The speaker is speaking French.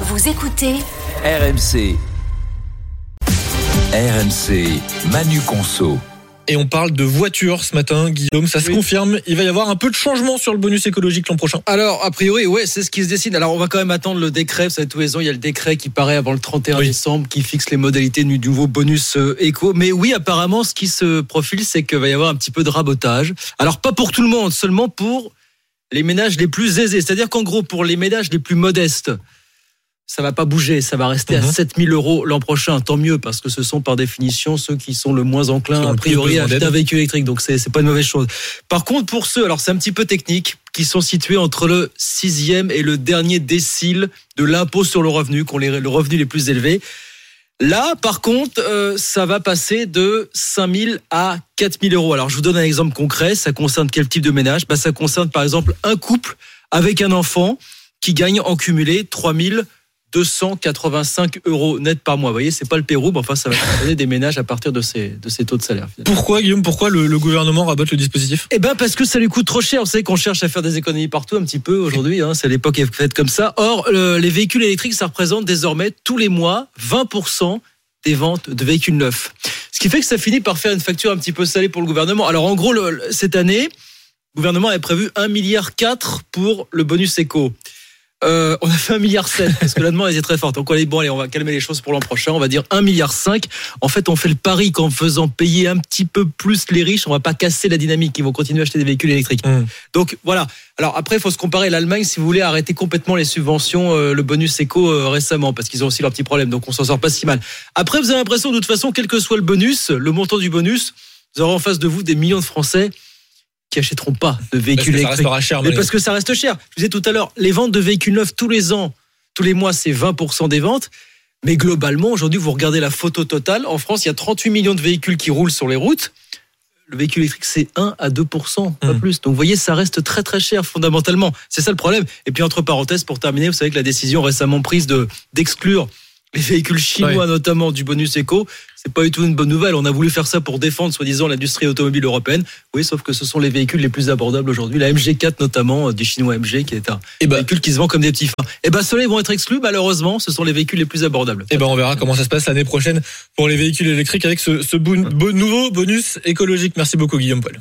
Vous écoutez RMC. RMC, Manu Conso. Et on parle de voitures ce matin, Guillaume. Ça se confirme. Il va y avoir un peu de changement sur le bonus écologique l'an prochain. Alors, a priori, ouais, c'est ce qui se décide. Alors, on va quand même attendre le décret. Vous savez, tous les ans, il y a le décret qui paraît avant le 31 Oui. décembre, qui fixe les modalités du nouveau bonus euh, éco. Mais oui, apparemment, ce qui se profile, c'est qu'il va y avoir un petit peu de rabotage. Alors, pas pour tout le monde, seulement pour les ménages les plus aisés. C'est-à-dire qu'en gros, pour les ménages les plus modestes, ça va pas bouger, ça va rester à Mhm. 7000 euros l'an prochain. Tant mieux, parce que ce sont par définition ceux qui sont le moins enclins, a priori, à acheter un véhicule électrique. Donc, c'est pas une mauvaise chose. Par contre, pour ceux, alors c'est un petit peu technique, qui sont situés entre le sixième et le dernier décile de l'impôt sur le revenu, qui ont les, le revenu les plus élevés. Là, par contre, euh, ça va passer de 5 000 à 4 000 euros. Alors, je vous donne un exemple concret. Ça concerne quel type de ménage? Bah, Ça concerne, par exemple, un couple avec un enfant qui gagne en cumulé 3 285 euros net par mois. Vous voyez, c'est pas le Pérou, mais enfin, ça va donner des ménages à partir de ces, de ces taux de salaire. finalement. Pourquoi, Guillaume Pourquoi le, le gouvernement rabote le dispositif? Eh ben parce que ça lui coûte trop cher. Vous savez qu'on cherche à faire des économies partout un petit peu aujourd'hui. Hein, c'est l'époque est faite comme ça. Or, le- les véhicules électriques, ça représente désormais tous les mois 20% des ventes de véhicules neufs. Ce qui fait que ça finit par faire une facture un petit peu salée pour le gouvernement. Alors en gros, le- cette année, le gouvernement avait prévu 1,4 milliard pour le bonus éco. Euh, on a fait 1,7 milliard parce que la demande était très forte. Donc on a dit, bon allez, on va calmer les choses pour l'an prochain. On va dire 1,5 milliard. En fait, on fait le pari qu'en faisant payer un petit peu plus les riches, on va pas casser la dynamique. Ils vont continuer à acheter des véhicules électriques. Mmh. Donc voilà. Alors après, il faut se comparer. L'Allemagne, si vous voulez, a arrêté complètement les subventions, euh, le bonus éco euh, récemment, parce qu'ils ont aussi leurs petits problèmes. Donc on s'en sort pas si mal. Après, vous avez l'impression, de toute façon, quel que soit le bonus, le montant du bonus, vous aurez en face de vous des millions de Français qui achèteront pas de véhicules que ça électriques. restera cher. Mais parce que ça reste cher. Je vous disais tout à l'heure, les ventes de véhicules neufs tous les ans, tous les mois, c'est 20% des ventes. Mais globalement, aujourd'hui, vous regardez la photo totale. En France, il y a 38 millions de véhicules qui roulent sur les routes. Le véhicule électrique, c'est 1 à 2%, pas Hmm. plus. Donc, vous voyez, ça reste très, très cher, fondamentalement. C'est ça le problème. Et puis, entre parenthèses, pour terminer, vous savez que la décision récemment prise de, d'exclure les véhicules chinois, notamment du bonus éco, c'est pas du tout une bonne nouvelle. On a voulu faire ça pour défendre, soi-disant, l'industrie automobile européenne. Oui, sauf que ce sont les véhicules les plus abordables aujourd'hui. La MG4, notamment, euh, du chinois MG, qui est un Eh ben, véhicule qui se vend comme des petits fins. Et ben, ceux-là, ils vont être exclus, malheureusement. Ce sont les véhicules les plus abordables. eh ben, on verra comment ça se passe l'année prochaine pour les véhicules électriques avec ce, ce bon- bon- nouveau bonus écologique. Merci beaucoup, Guillaume Paul.